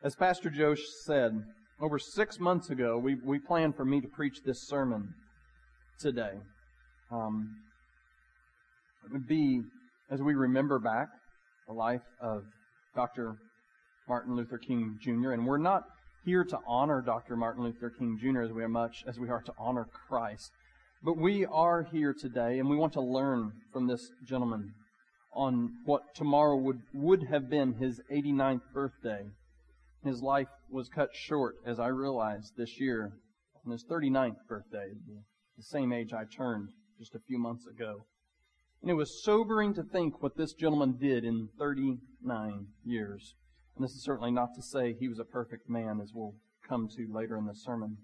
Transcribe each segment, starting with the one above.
As Pastor Joe said, over six months ago, we, we planned for me to preach this sermon today. Um, it would be as we remember back the life of Dr. Martin Luther King Jr. And we're not here to honor Dr. Martin Luther King Jr. as we are much as we are to honor Christ. But we are here today and we want to learn from this gentleman on what tomorrow would, would have been his 89th birthday. His life was cut short, as I realized this year, on his 39th birthday, the same age I turned just a few months ago. And it was sobering to think what this gentleman did in 39 years. And this is certainly not to say he was a perfect man, as we'll come to later in the sermon.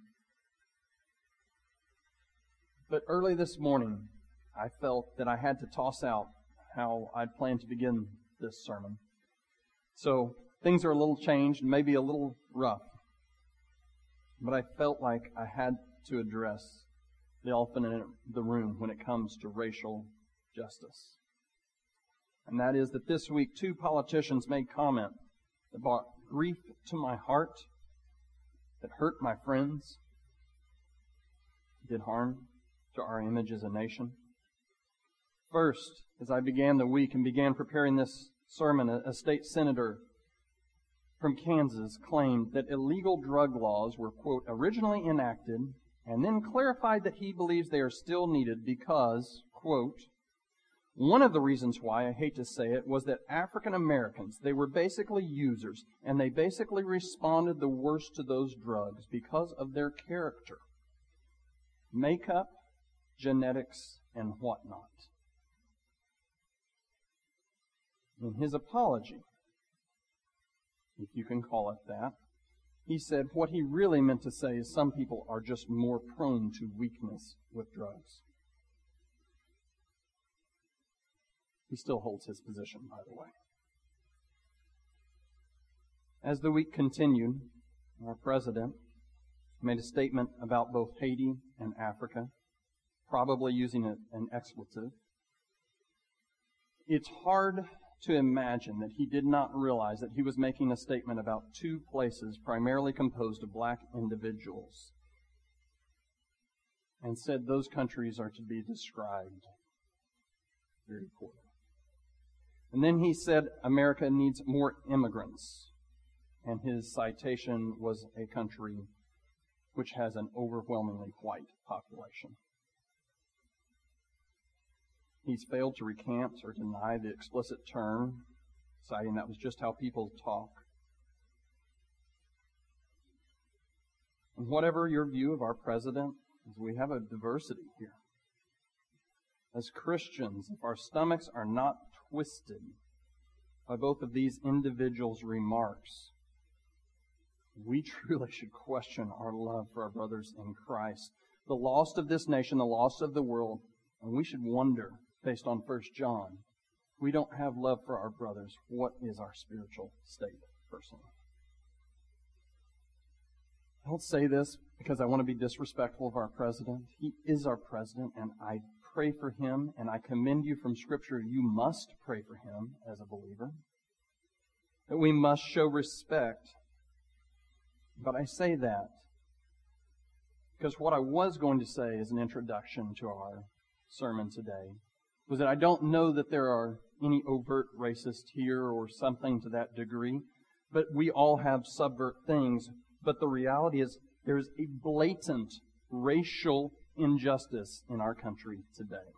But early this morning, I felt that I had to toss out how I'd planned to begin this sermon. So things are a little changed, maybe a little rough. But I felt like I had to address the elephant in the room when it comes to racial justice. And that is that this week two politicians made comment that brought grief to my heart, that hurt my friends, did harm to our image as a nation. First, as I began the week and began preparing this sermon, a state senator from Kansas claimed that illegal drug laws were, quote, originally enacted and then clarified that he believes they are still needed because, quote, one of the reasons why, I hate to say it, was that African Americans, they were basically users, and they basically responded the worst to those drugs because of their character. Makeup, genetics, and whatnot. in his apology, if you can call it that, he said what he really meant to say is some people are just more prone to weakness with drugs. He still holds his position, by the way. As the week continued, our president made a statement about both Haiti and Africa, probably using an expletive. It's hard to imagine that he did not realize that he was making a statement about two places primarily composed of black individuals and said those countries are to be described very poorly. And then he said America needs more immigrants. And his citation was a country which has an overwhelmingly white population. He's failed to recant or deny the explicit term, citing that was just how people talk. And whatever your view of our president, we have a diversity here. As Christians, if our stomachs are not twisted by both of these individuals' remarks, we truly should question our love for our brothers in Christ. The lost of this nation, the lost of the world, and we should wonder based on 1 John. We don't have love for our brothers. What is our spiritual state personally? I don't say this because I want to be disrespectful of our president. He is our president, and I pray for him, and I commend you from Scripture. You must pray for him as a believer. That we must show respect. But I say that because what I was going to say is an introduction to our sermon today was that I don't know that there are any overt racists here or something to that degree, but we all have subvert things. But the reality is there's a blatant racial injustice in our country today.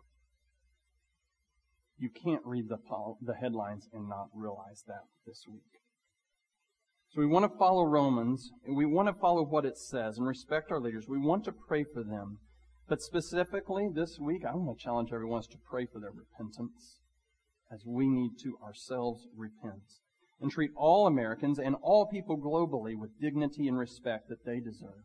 You can't read the, the headlines and not realize that this week. So we want to follow Romans, and we want to follow what it says and respect our leaders. We want to pray for them. But specifically this week, I want to challenge everyone to pray for their repentance as we need to ourselves repent and treat all Americans and all people globally with dignity and respect that they deserve.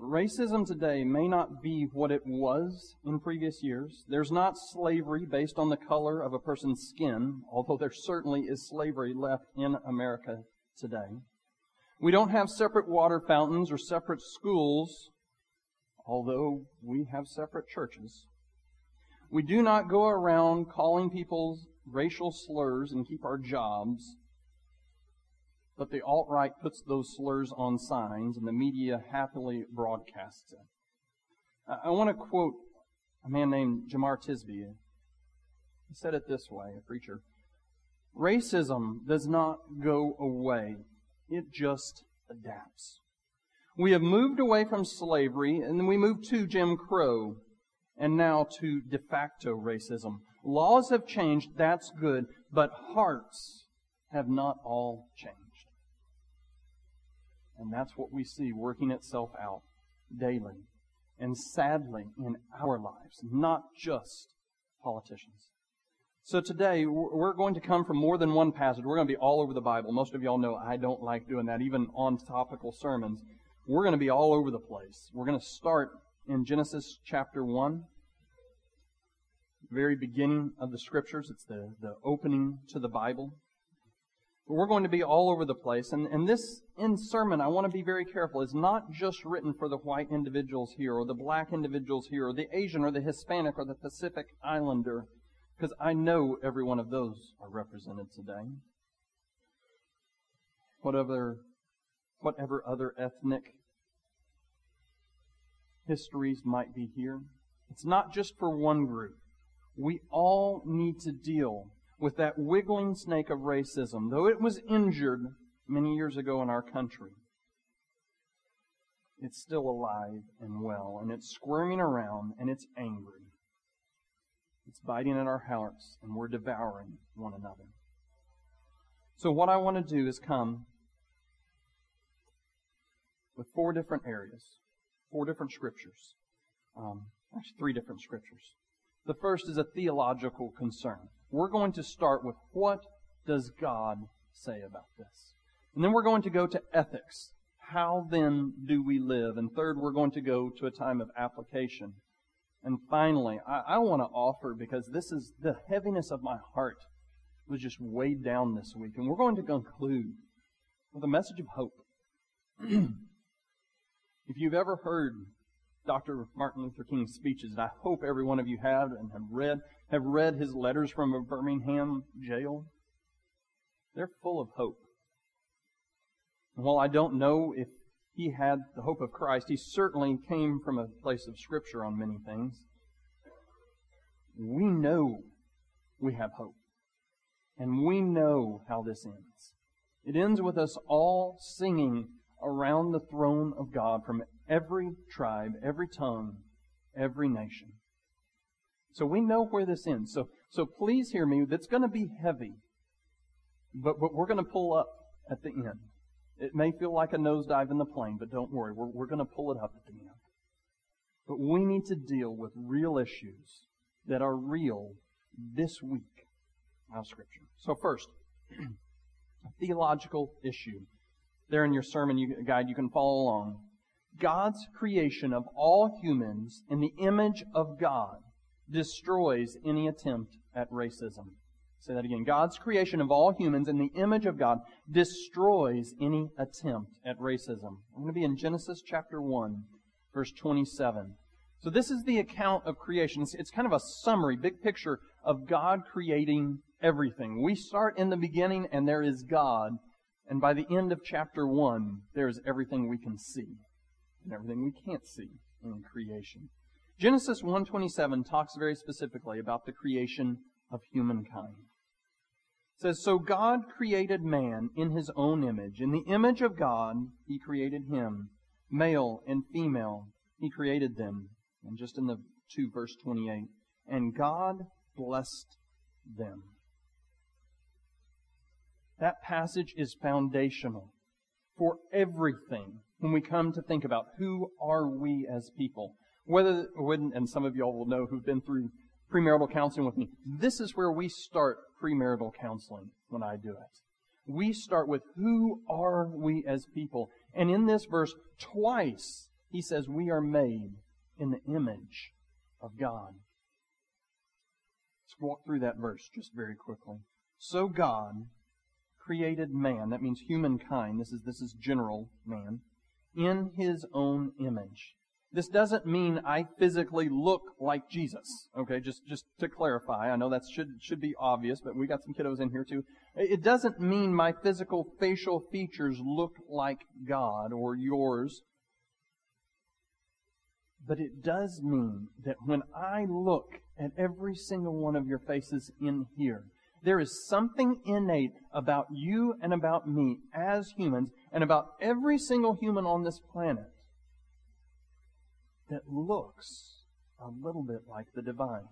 Racism today may not be what it was in previous years. There's not slavery based on the color of a person's skin, although there certainly is slavery left in America today. We don't have separate water fountains or separate schools although we have separate churches. We do not go around calling people racial slurs and keep our jobs. but the alt-right puts those slurs on signs and the media happily broadcasts it. I, want to quote a man named Jemar Tisby. He said it this way, a preacher. Racism does not go away. It just adapts. We have moved away from slavery and then we moved to Jim Crow and now to de facto racism. Laws have changed, that's good, but hearts have not all changed. And that's what we see working itself out daily and sadly in our lives, not just politicians. So today, we're going to come from more than one passage. We're going to be all over the Bible. Most of y'all know I don't like doing that, even on topical sermons. We're going to be all over the place. We're going to start in Genesis chapter 1, very beginning of the scriptures. It's the, the opening to the Bible. But we're going to be all over the place. And, and this in sermon, I want to be very careful, is not just written for the white individuals here, or the black individuals here, or the Asian, or the Hispanic, or the Pacific Islander, because I know every one of those are represented today. Whatever, whatever other ethnic histories might be here. It's not just for one group. We all need to deal with that wiggling snake of racism, though it was injured many years ago in our country. It's still alive and well, and it's squirming around, and it's angry. It's biting at our hearts, and we're devouring one another. So, what I want to do is come with four different areas, four different scriptures. Um, actually, three different scriptures. The first is a theological concern. We're going to start with what does God say about this? And then we're going to go to ethics. How then do we live? And third, we're going to go to a time of application. And finally, I, I want to offer, because this is the heaviness of my heart was just weighed down this week. And we're going to conclude with a message of hope. if you've ever heard Dr. Martin Luther King's speeches, and I hope every one of you have and have read, have read his letters from a Birmingham jail. They're full of hope. And while I don't know if he had the hope of Christ, he certainly came from a place of Scripture on many things. We know we have hope. And we know how this ends. It ends with us all singing around the throne of God from every tribe, every tongue, every nation. So we know where this ends. So, so please hear me. That's going to be heavy. But, but we're going to pull up at the end. It may feel like a nosedive in the plane, but don't worry. We're, we're going to pull it up at the end. But we need to deal with real issues that are real this week out of Scripture. So first, a theological issue. There in your sermon guide, you can follow along. God's creation of all humans in the image of God destroys any attempt at racism. Say that again. God's creation of all humans in the image of God destroys any attempt at racism. I'm going to be in Genesis chapter 1, verse 27. So this is the account of creation. It's, it's kind of a summary, big picture of God creating everything. We start in the beginning and there is God. And by the end of chapter 1, there is everything we can see and everything we can't see in creation. Genesis 1:27 talks very specifically about the creation of humankind. It says, So God created man in his own image. In the image of God, he created him. Male and female, he created them. And just in the 2 verse 28, and God blessed them. That passage is foundational for everything when we come to think about who are we as people. Whether, when, and some of y'all will know who've been through premarital counseling with me, this is where we start premarital counseling when I do it. We start with who are we as people? And in this verse, twice, he says we are made in the image of God. Let's walk through that verse just very quickly. So God created man, that means humankind, this is, this is general man, in his own image. This doesn't mean I physically look like Jesus. Okay, just, just to clarify. I know that should, should be obvious, but we got some kiddos in here too. It doesn't mean my physical facial features look like God or yours. But it does mean that when I look at every single one of your faces in here, there is something innate about you and about me as humans and about every single human on this planet that looks a little bit like the divine.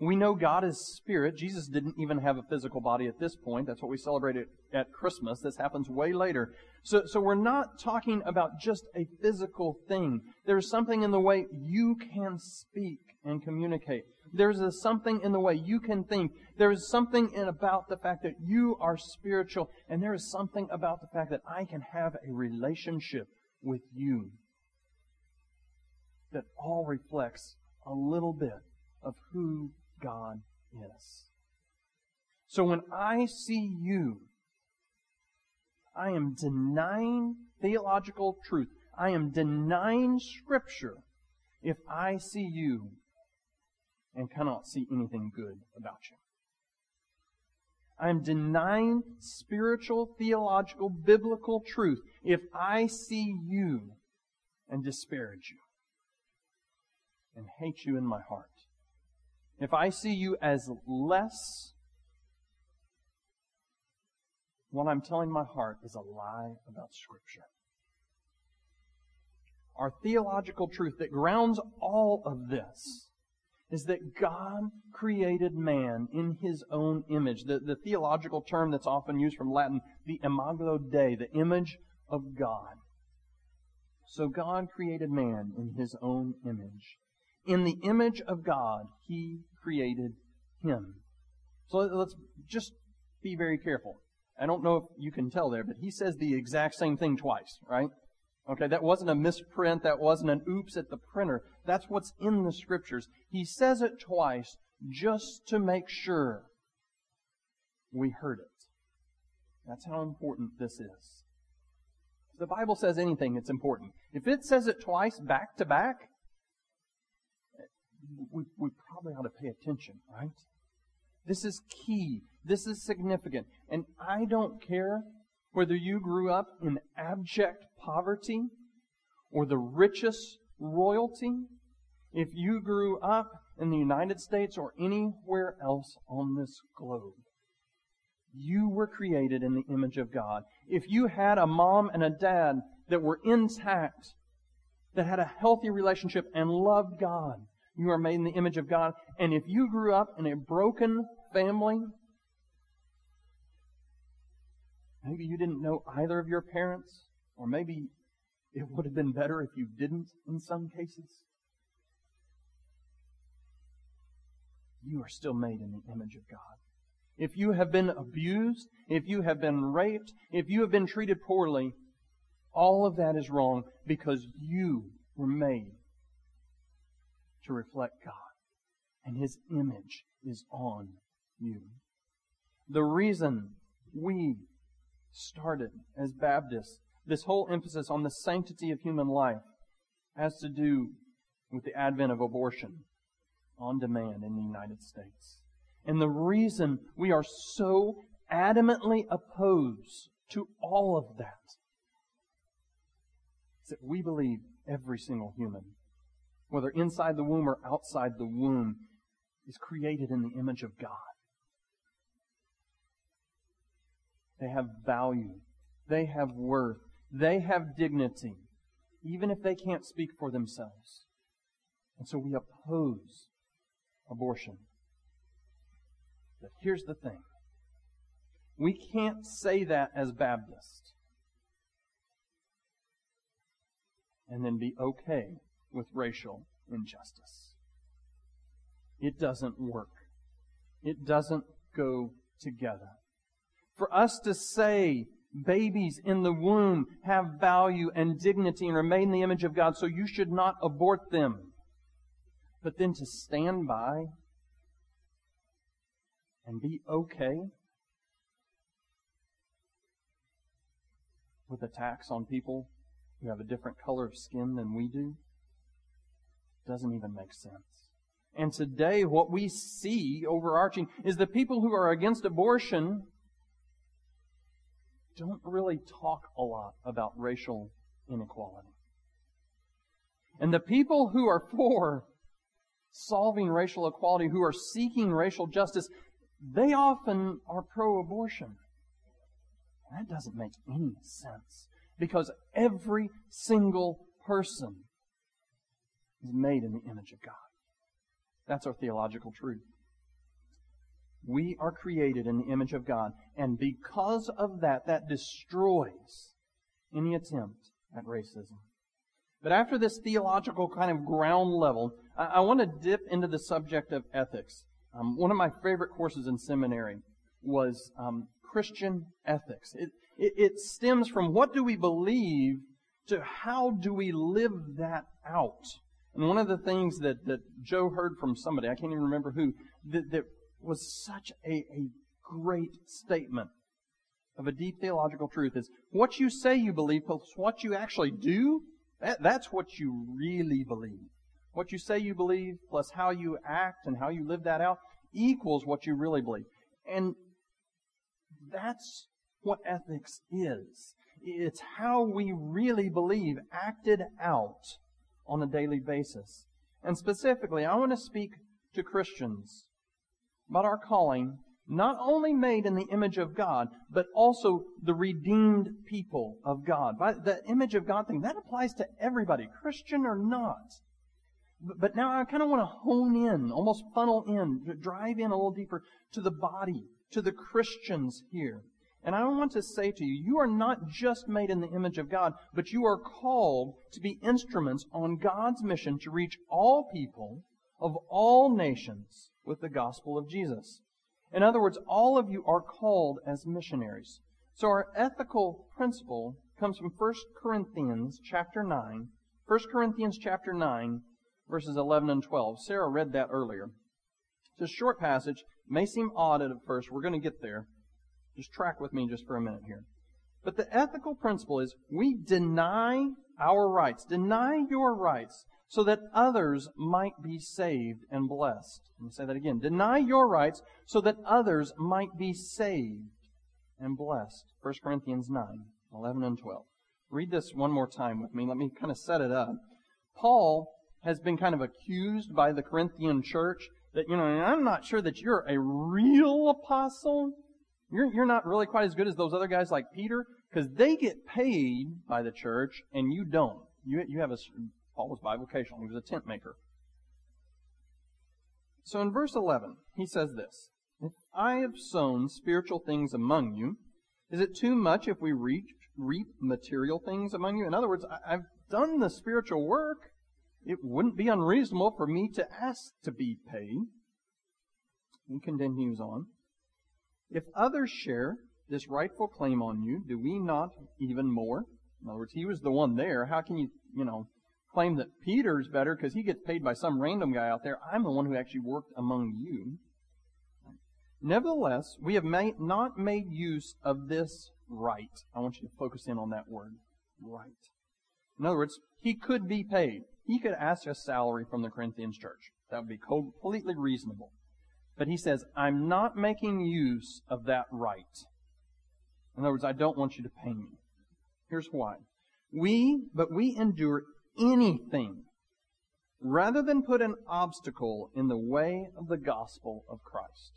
We know God is spirit. Jesus didn't even have a physical body at this point. That's what we celebrate at Christmas. This happens way later. So, so we're not talking about just a physical thing. There's something in the way you can speak and communicate. There's a something in the way you can think. There's something in about the fact that you are spiritual. And there is something about the fact that I can have a relationship with you that all reflects a little bit of who God is. So when I see you, I am denying theological truth. I am denying Scripture if I see you and cannot see anything good about you. I am denying spiritual, theological, biblical truth if I see you and disparage you and hate you in my heart. If I see you as less, what I'm telling my heart is a lie about Scripture. Our theological truth that grounds all of this is that God created man in his own image. The, the theological term that's often used from Latin, the imago Dei, the image of God. So God created man in his own image. In the image of God, He created him. So let's just be very careful. I don't know if you can tell there, but he says the exact same thing twice, right? Okay, that wasn't a misprint. That wasn't an oops at the printer. That's what's in the scriptures. He says it twice just to make sure we heard it. That's how important this is. If the Bible says anything, it's important. If it says it twice back to back, we, we probably ought to pay attention, right? This is key. This is significant. And I don't care whether you grew up in abject poverty or the richest royalty. If you grew up in the United States or anywhere else on this globe, you were created in the image of God. If you had a mom and a dad that were intact, that had a healthy relationship and loved God, you are made in the image of God. And if you grew up in a broken family, maybe you didn't know either of your parents, or maybe it would have been better if you didn't in some cases. You are still made in the image of God. If you have been abused, if you have been raped, if you have been treated poorly, all of that is wrong because you were made to reflect God. And His image is on you. The reason we started as Baptists, this whole emphasis on the sanctity of human life, has to do with the advent of abortion on demand in the United States. And the reason we are so adamantly opposed to all of that is that we believe every single human whether inside the womb or outside the womb, is created in the image of God. They have value. They have worth. They have dignity, even if they can't speak for themselves. And so we oppose abortion. But here's the thing. We can't say that as Baptists and then be okay with racial injustice. It doesn't work. It doesn't go together. For us to say babies in the womb have value and dignity and are made in the image of God, so you should not abort them. But then to stand by and be okay with attacks on people who have a different color of skin than we do doesn't even make sense. And today, what we see overarching is the people who are against abortion don't really talk a lot about racial inequality. And the people who are for solving racial equality, who are seeking racial justice, they often are pro abortion. That doesn't make any sense because every single person is made in the image of God. That's our theological truth. We are created in the image of God, and because of that, that destroys any attempt at racism. But after this theological kind of ground level, I, I want to dip into the subject of ethics. Um, one of my favorite courses in seminary was um, Christian ethics. It, it, it stems from what do we believe to how do we live that out. And one of the things that, that Joe heard from somebody, I can't even remember who, that, that was such a, a great statement of a deep theological truth is what you say you believe plus what you actually do, that, that's what you really believe. What you say you believe plus how you act and how you live that out equals what you really believe. And that's what ethics is. It's how we really believe acted out on a daily basis. And specifically, I want to speak to Christians about our calling, not only made in the image of God, but also the redeemed people of God. By the image of God thing, that applies to everybody, Christian or not. But now I kind of want to hone in, almost funnel in, drive in a little deeper to the body, to the Christians here. And I want to say to you, you are not just made in the image of God, but you are called to be instruments on God's mission to reach all people of all nations with the gospel of Jesus. In other words, all of you are called as missionaries. So our ethical principle comes from 1 Corinthians chapter 9. 1 Corinthians chapter 9, verses 11 and 12. Sarah read that earlier. It's a short passage. may seem odd at first. We're going to get there. Just track with me just for a minute here. But the ethical principle is we deny our rights, deny your rights, so that others might be saved and blessed. Let me say that again. Deny your rights so that others might be saved and blessed. 1 Corinthians 9, 11 and 12. Read this one more time with me. Let me kind of set it up. Paul has been kind of accused by the Corinthian church that, you know, I'm not sure that you're a real apostle. You're, you're not really quite as good as those other guys like Peter because they get paid by the church and you don't. You, you have a, Paul was bivocational. He was a tent maker. So in verse 11, he says this, If I have sown spiritual things among you, is it too much if we reap, reap material things among you? In other words, I, I've done the spiritual work. It wouldn't be unreasonable for me to ask to be paid. He continues on. If others share this rightful claim on you, do we not even more? In other words, he was the one there. How can you, you know, claim that Peter's better because he gets paid by some random guy out there? I'm the one who actually worked among you. Nevertheless, we have not made use of this right. I want you to focus in on that word, right. In other words, he could be paid. He could ask a salary from the Corinthians church. That would be completely reasonable. But he says, I'm not making use of that right. In other words, I don't want you to pay me. Here's why. We, but we endure anything rather than put an obstacle in the way of the gospel of Christ.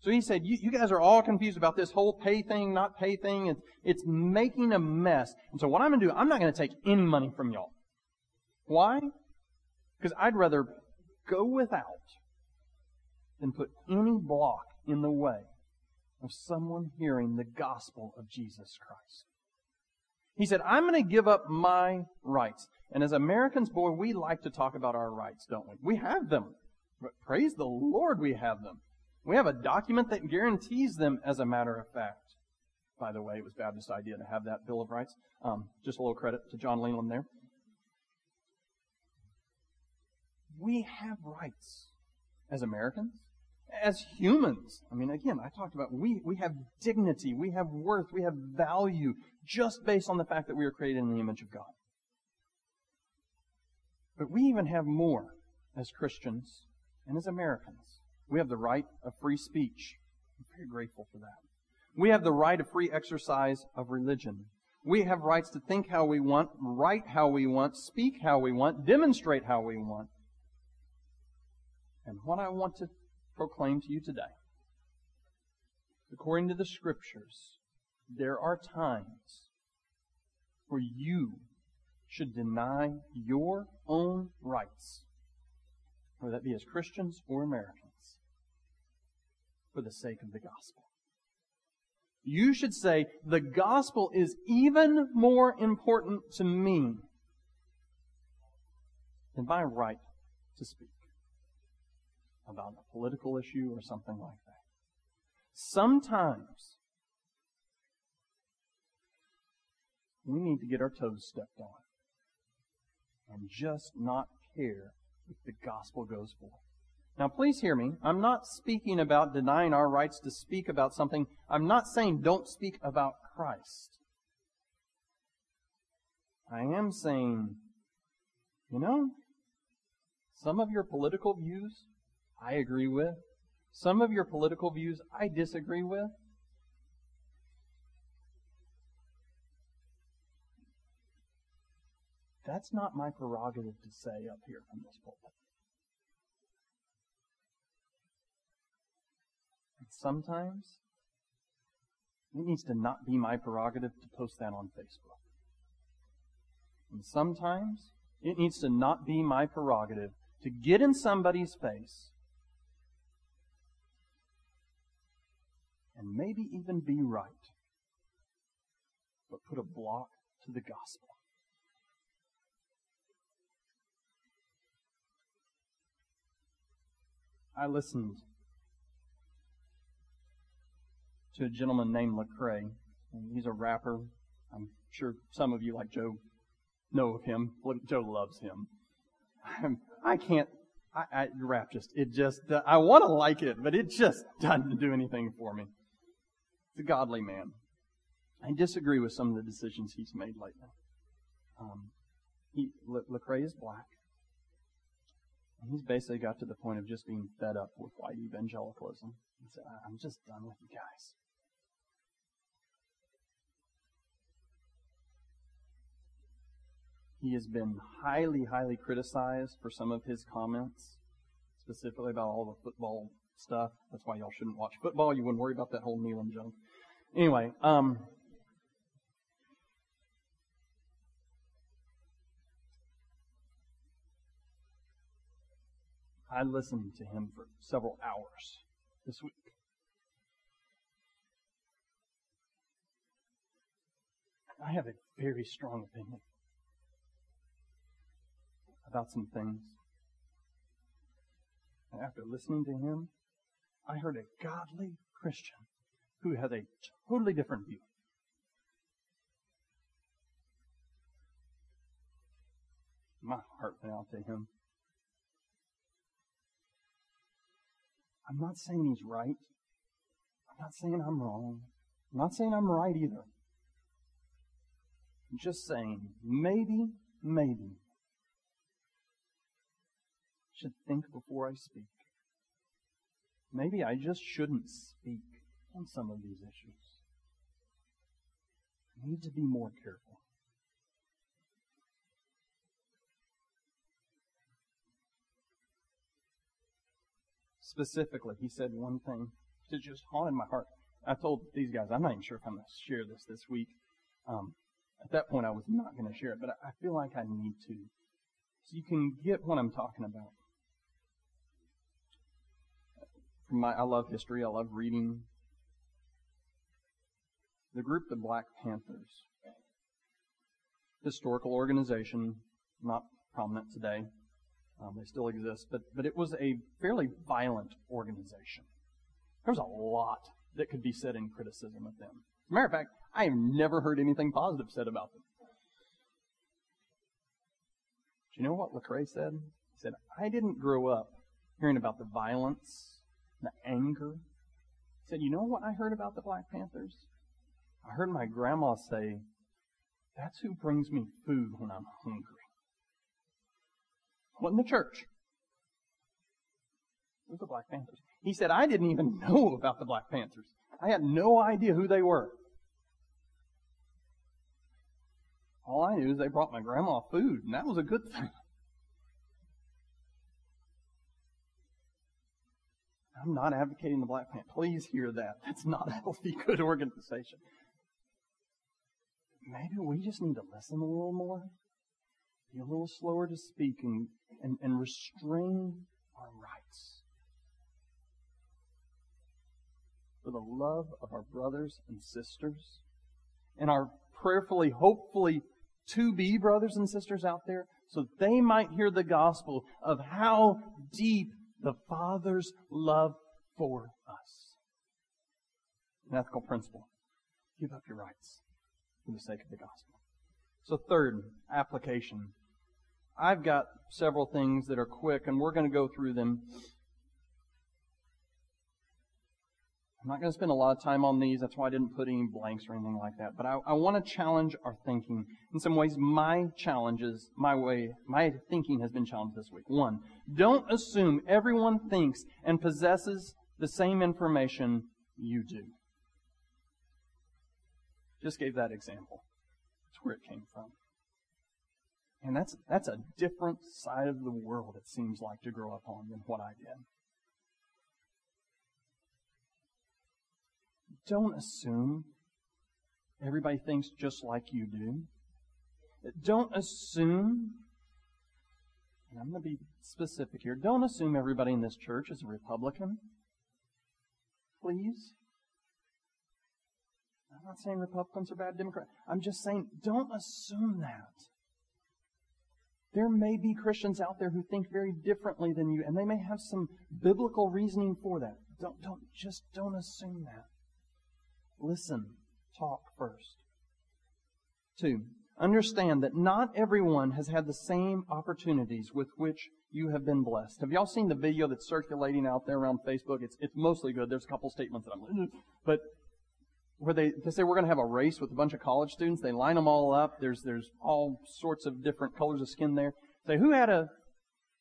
So he said, you, you, guys are all confused about this whole pay thing, not pay thing. It's, it's making a mess. And so what I'm going to do, I'm not going to take any money from y'all. Why? Because I'd rather go without than put any block in the way of someone hearing the gospel of Jesus Christ. He said, I'm going to give up my rights. And as Americans, boy, we like to talk about our rights, don't we? We have them. But praise the Lord, we have them. We have a document that guarantees them, as a matter of fact. By the way, it was Baptist idea to have that Bill of Rights. Um, just a little credit to John Leland there. We have rights as Americans as humans. I mean, again, I talked about we, we have dignity, we have worth, we have value just based on the fact that we are created in the image of God. But we even have more. as Christians and as Americans. We have the right of free speech. I'm very grateful for that. We have the right of free exercise of religion. We have rights to think how we want, write how we want, speak how we want, demonstrate how we want. And what I want to proclaim to you today, according to the scriptures, there are times where you should deny your own rights, whether that be as Christians or Americans, for the sake of the gospel. You should say, the gospel is even more important to me than my right to speak about a political issue or something like that. Sometimes we need to get our toes stepped on and just not care if the gospel goes forth. Now, please hear me. I'm not speaking about denying our rights to speak about something. I'm not saying don't speak about Christ. I am saying, you know, some of your political views I agree with. Some of your political views I disagree with. That's not my prerogative to say up here from this pulpit. And sometimes it needs to not be my prerogative to post that on Facebook. And sometimes it needs to not be my prerogative to get in somebody's face and maybe even be right, but put a block to the gospel. I listened to a gentleman named Lecrae. He's a rapper. I'm sure some of you, like Joe, know of him. Joe loves him. I can't. I, I rap just it just I want to like it, but it just doesn't do anything for me. It's a godly man. I disagree with some of the decisions he's made lately. Um, he Lecrae is black. And he's basically got to the point of just being fed up with white evangelicalism. He said, I'm just done with you guys. He has been highly, highly criticized for some of his comments, specifically about all the football stuff. That's why y'all shouldn't watch football. You wouldn't worry about that whole kneeling junk. Anyway, um, I listened to him for several hours this week. I have a very strong opinion about some things. And after listening to him, I heard a godly Christian who has a totally different view. My heart went out to him. I'm not saying he's right. I'm not saying I'm wrong. I'm not saying I'm right either. I'm just saying maybe, maybe I should think before I speak. Maybe I just shouldn't speak on some of these issues. I need to be more careful. Specifically, he said one thing that just haunted my heart. I told these guys, I'm not even sure if I'm going to share this this week. Um, at that point, I was not going to share it, but I feel like I need to. So you can get what I'm talking about. From my, I love history. I love reading the group the Black Panthers. Historical organization, not prominent today. Um, they still exist, but, but it was a fairly violent organization. There was a lot that could be said in criticism of them. As a matter of fact, I have never heard anything positive said about them. Do you know what Lecrae said? He said, I didn't grow up hearing about the violence, the anger. He said, you know what I heard about the Black Panthers? I heard my grandma say, that's who brings me food when I'm hungry. In the church? Who's the Black Panthers? He said, I didn't even know about the Black Panthers. I had no idea who they were. All I knew is they brought my grandma food, and that was a good thing. I'm not advocating the Black Panther. Please hear that. That's not a healthy, good organization. Maybe we just need to listen a little more, be a little slower to speak, and, and, and restrain our rights. For the love of our brothers and sisters, and our prayerfully, hopefully, to be brothers and sisters out there, so they might hear the gospel of how deep the Father's love for us. An ethical principle. Give up your rights for the sake of the gospel. So third, application. I've got several things that are quick and we're going to go through them. I'm not going to spend a lot of time on these. That's why I didn't put any blanks or anything like that. But I, I want to challenge our thinking. In some ways, my challenges, my way, my thinking has been challenged this week. One, don't assume everyone thinks and possesses the same information you do. Just gave that example. That's where it came from. And that's, that's a different side of the world, it seems like, to grow up on than what I did. Don't assume everybody thinks just like you do. Don't assume, and I'm going to be specific here, don't assume everybody in this church is a Republican. Please. I'm not saying Republicans are bad Democrats. I'm just saying don't assume that. There may be Christians out there who think very differently than you, and they may have some biblical reasoning for that. Don't, don't, just don't assume that. Listen, talk first. Two, understand that not everyone has had the same opportunities with which you have been blessed. Have y'all seen the video that's circulating out there around Facebook? It's, it's mostly good. There's a couple statements that I'm, but where they, they say we're going to have a race with a bunch of college students. They line them all up. There's, there's all sorts of different colors of skin there. Say, who had a,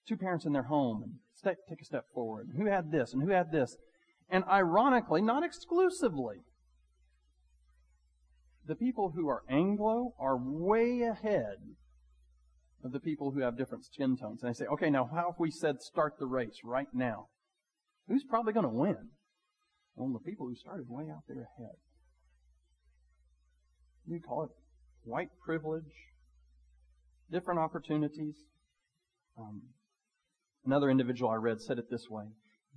two parents in their home? And step, take a step forward. Who had this and who had this? And ironically, not exclusively, the people who are Anglo are way ahead of the people who have different skin tones. And they say, okay, now how if we said start the race right now? Who's probably going to win? Well, the people who started way out there ahead. You call it white privilege, different opportunities. Um, another individual I read said it this way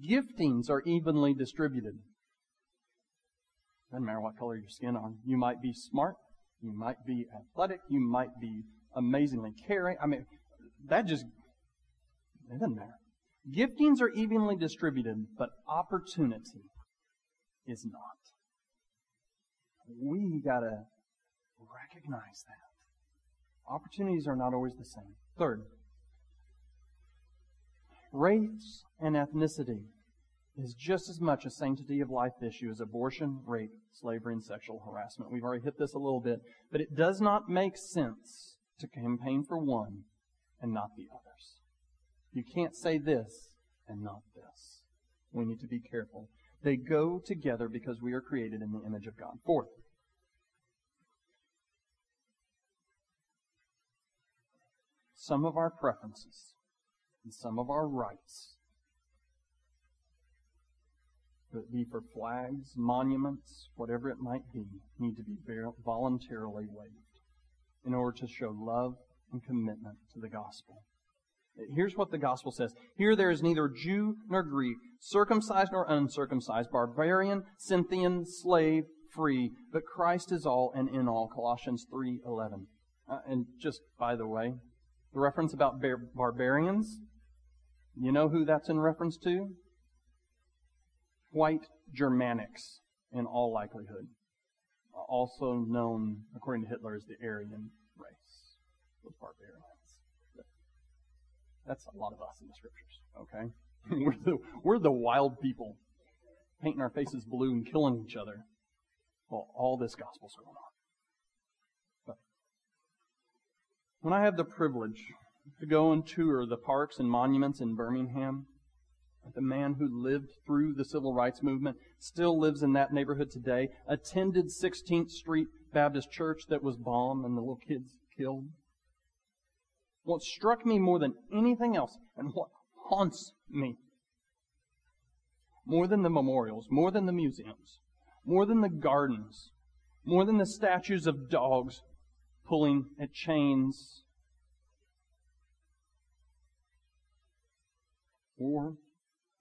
giftings are evenly distributed. Doesn't matter what color your skin are. You might be smart. You might be athletic. You might be amazingly caring. I mean, that just, it doesn't matter. Giftings are evenly distributed, but opportunity is not. We gotta recognize that. Opportunities are not always the same. Third, race and ethnicity is just as much a sanctity of life issue as abortion, rape, slavery, and sexual harassment. We've already hit this a little bit, but it does not make sense to campaign for one and not the others. You can't say this and not this. We need to be careful. They go together because we are created in the image of God. Fourth, some of our preferences and some of our rights whether it be for flags, monuments, whatever it might be, need to be voluntarily waived in order to show love and commitment to the gospel. Here's what the gospel says. Here there is neither Jew nor Greek, circumcised nor uncircumcised, barbarian, Scythian, slave, free, but Christ is all and in all. Colossians 3:11. Uh, and just by the way, the reference about bar- barbarians, you know who that's in reference to? white Germanics in all likelihood, also known, according to Hitler, as the Aryan race, the barbarians. That's a lot of us in the scriptures, okay? we're, the, we're the wild people painting our faces blue and killing each other. Well, all this gospel's going on. When I have the privilege to go and tour the parks and monuments in Birmingham, the man who lived through the civil rights movement, still lives in that neighborhood today, attended 16th Street Baptist Church that was bombed and the little kids killed. What struck me more than anything else, and what haunts me, more than the memorials, more than the museums, more than the gardens, more than the statues of dogs pulling at chains, or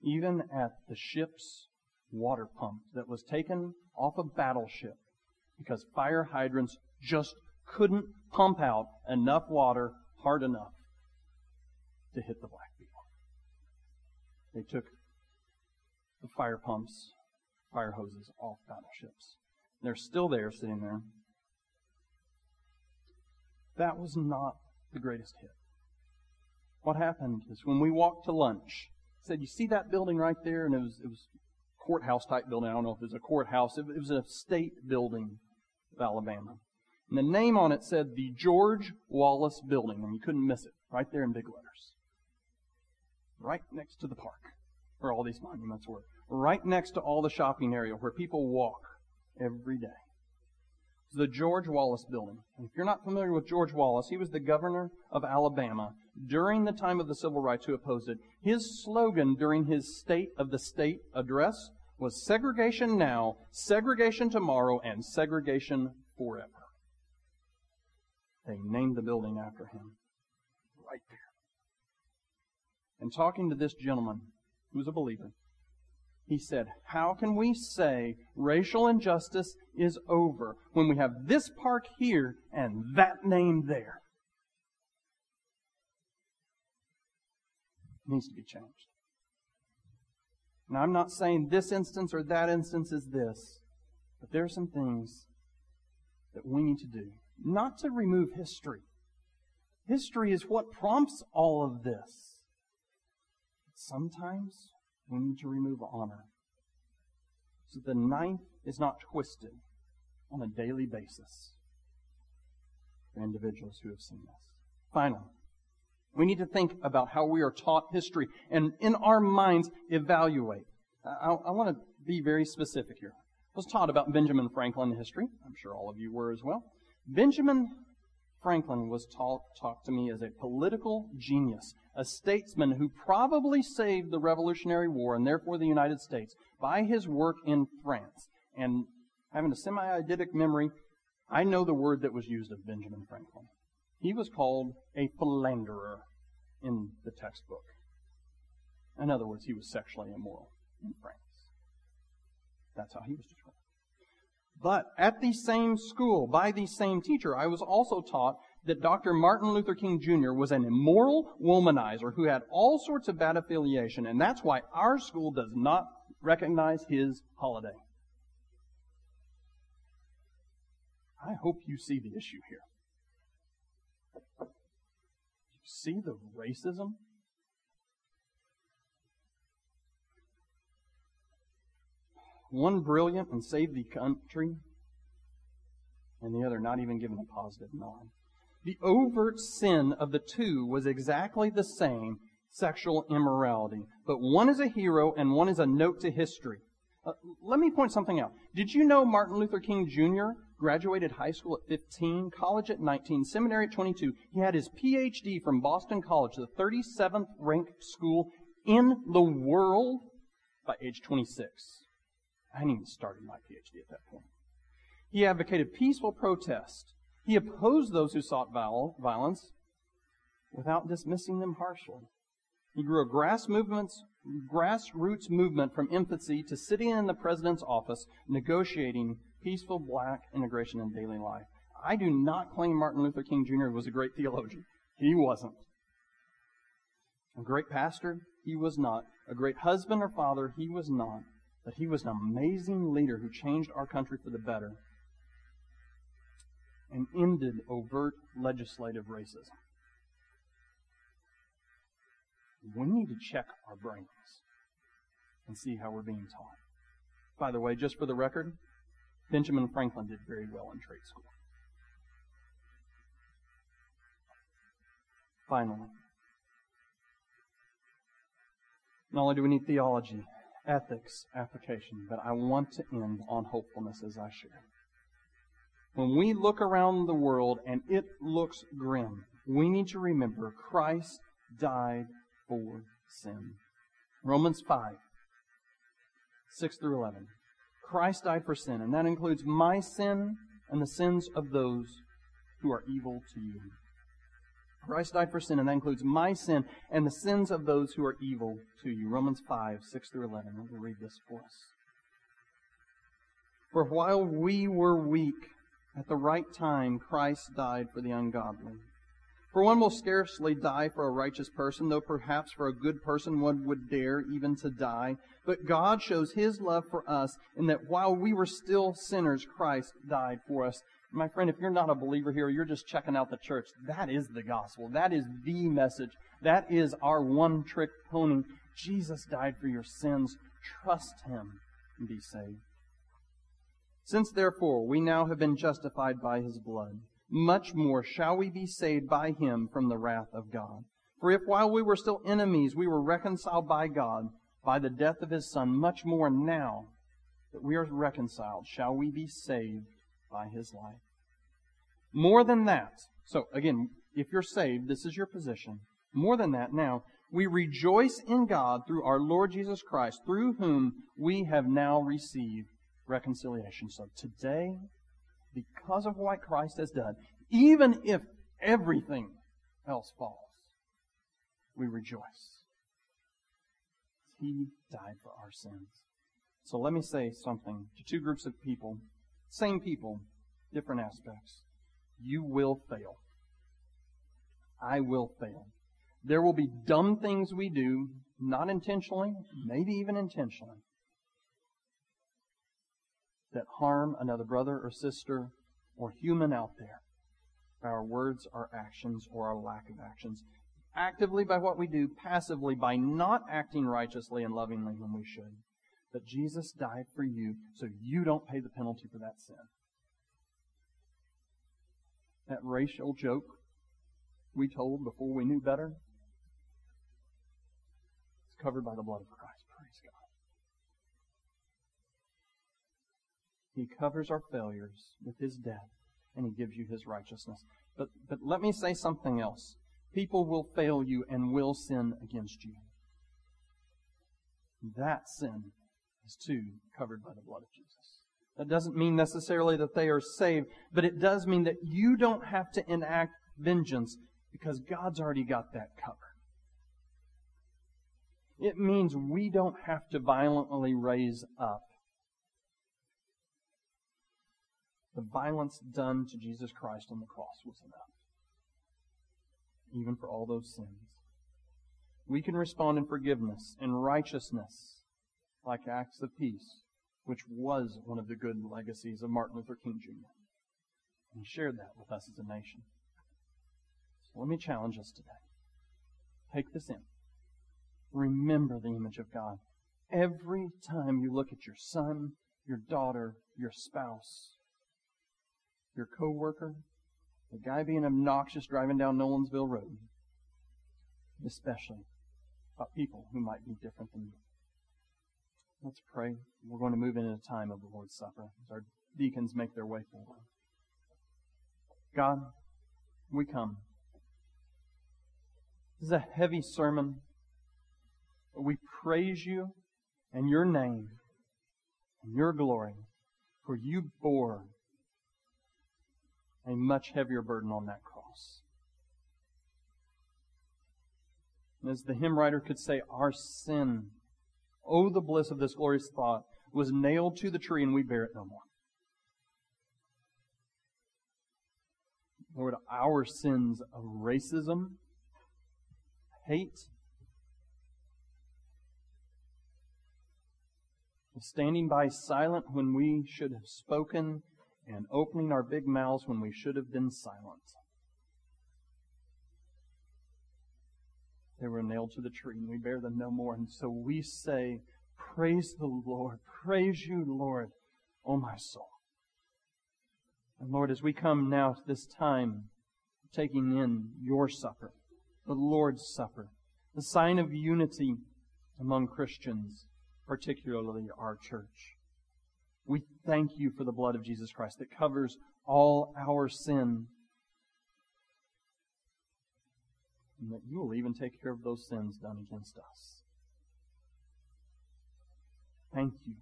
even at the ship's water pump that was taken off a battleship because fire hydrants just couldn't pump out enough water hard enough to hit the black beetle. They took the fire pumps, fire hoses off battleships. They're still there, sitting there. That was not the greatest hit. What happened is when we walked to lunch, said, "You see that building right there?" And it was it was courthouse type building. I don't know if it was a courthouse. It, it was a state building of Alabama. And the name on it said the George Wallace Building, and you couldn't miss it, right there in big letters. Right next to the park, where all these monuments were. Right next to all the shopping area where people walk every day. The George Wallace Building. And if you're not familiar with George Wallace, he was the governor of Alabama during the time of the civil rights who opposed it. His slogan during his State of the State address was segregation now, segregation tomorrow, and segregation forever. They named the building after him. Right there. And talking to this gentleman, who's a believer, he said, How can we say racial injustice is over when we have this park here and that name there? It needs to be changed. Now, I'm not saying this instance or that instance is this, but there are some things that we need to do. Not to remove history. History is what prompts all of this. Sometimes we need to remove honor. So the knife is not twisted on a daily basis for individuals who have seen this. Finally, we need to think about how we are taught history and in our minds evaluate. I, I want to be very specific here. I was taught about Benjamin Franklin history. I'm sure all of you were as well. Benjamin Franklin was taught, talked to me as a political genius, a statesman who probably saved the Revolutionary War and therefore the United States by his work in France. And having a semi-eidetic memory, I know the word that was used of Benjamin Franklin. He was called a philanderer in the textbook. In other words, he was sexually immoral in France. That's how he was described. But at the same school, by the same teacher, I was also taught that Dr. Martin Luther King Jr. was an immoral womanizer who had all sorts of bad affiliation, and that's why our school does not recognize his holiday. I hope you see the issue here. You see the racism? One brilliant and saved the country, and the other not even given a positive nod. The overt sin of the two was exactly the same sexual immorality, but one is a hero and one is a note to history. Uh, let me point something out. Did you know Martin Luther King Jr. graduated high school at 15, college at 19, seminary at 22? He had his PhD from Boston College, the 37th ranked school in the world, by age 26. I hadn't even started my PhD at that point. He advocated peaceful protest. He opposed those who sought violence without dismissing them harshly. He grew a grass movements, grassroots movement from infancy to sitting in the president's office negotiating peaceful black integration in daily life. I do not claim Martin Luther King Jr. was a great theologian. He wasn't. A great pastor? He was not. A great husband or father? He was not. But he was an amazing leader who changed our country for the better and ended overt legislative racism. We need to check our brains and see how we're being taught. By the way, just for the record, Benjamin Franklin did very well in trade school. Finally, Not only do we need theology, ethics, application, but I want to end on hopefulness as I share. When we look around the world and it looks grim, we need to remember Christ died for sin. Romans 5, 6 through 11. Christ died for sin, and that includes my sin and the sins of those who are evil to you. Christ died for sin, and that includes my sin and the sins of those who are evil to you. Romans 5, 6 through 11. Let me read this for us. For while we were weak, at the right time, Christ died for the ungodly. For one will scarcely die for a righteous person, though perhaps for a good person one would dare even to die. But God shows His love for us in that while we were still sinners, Christ died for us. My friend, if you're not a believer here, you're just checking out the church. That is the gospel. That is the message. That is our one trick pony. Jesus died for your sins. Trust Him and be saved. Since therefore we now have been justified by His blood, much more shall we be saved by Him from the wrath of God. For if while we were still enemies we were reconciled by God by the death of His Son, much more now that we are reconciled shall we be saved by his life. More than that, so again, if you're saved, this is your position. More than that, now, we rejoice in God through our Lord Jesus Christ, through whom we have now received reconciliation. So today, because of what Christ has done, even if everything else falls, we rejoice. He died for our sins. So let me say something to two groups of people same people, different aspects. You will fail. I will fail. There will be dumb things we do, not intentionally, maybe even intentionally, that harm another brother or sister or human out there by our words, our actions, or our lack of actions. Actively by what we do, passively by not acting righteously and lovingly when we should. But Jesus died for you so you don't pay the penalty for that sin. That racial joke we told before we knew better is covered by the blood of Christ. Praise God. He covers our failures with His death and He gives you His righteousness. But, but let me say something else. People will fail you and will sin against you. That sin is too covered by the blood of Jesus. That doesn't mean necessarily that they are saved, but it does mean that you don't have to enact vengeance because God's already got that covered. It means we don't have to violently raise up. The violence done to Jesus Christ on the cross was enough, even for all those sins. We can respond in forgiveness and righteousness like acts of peace, which was one of the good legacies of Martin Luther King Jr. And he shared that with us as a nation. So let me challenge us today. Take this in. Remember the image of God. Every time you look at your son, your daughter, your spouse, your coworker, the guy being obnoxious driving down Nolensville Road, especially about people who might be different than you. Let's pray. We're going to move into a time of the Lord's Supper as our deacons make their way forward. God, we come. This is a heavy sermon, but we praise you and your name and your glory, for you bore a much heavier burden on that cross. And as the hymn writer could say, our sin Oh, the bliss of this glorious thought was nailed to the tree and we bear it no more. Lord, our sins of racism, hate, standing by silent when we should have spoken, and opening our big mouths when we should have been silent. They were nailed to the tree, and we bear them no more. And so we say, Praise the Lord. Praise you, Lord, O my soul. And Lord, as we come now to this time, taking in your supper, the Lord's Supper, the sign of unity among Christians, particularly our church. We thank you for the blood of Jesus Christ that covers all our sin. And that you will even take care of those sins done against us. Thank you.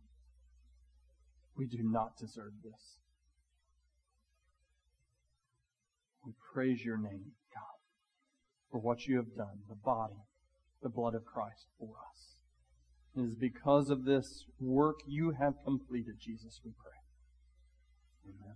We do not deserve this. We praise your name, God, for what you have done, the body, the blood of Christ for us. It is because of this work you have completed, Jesus, we pray. Amen.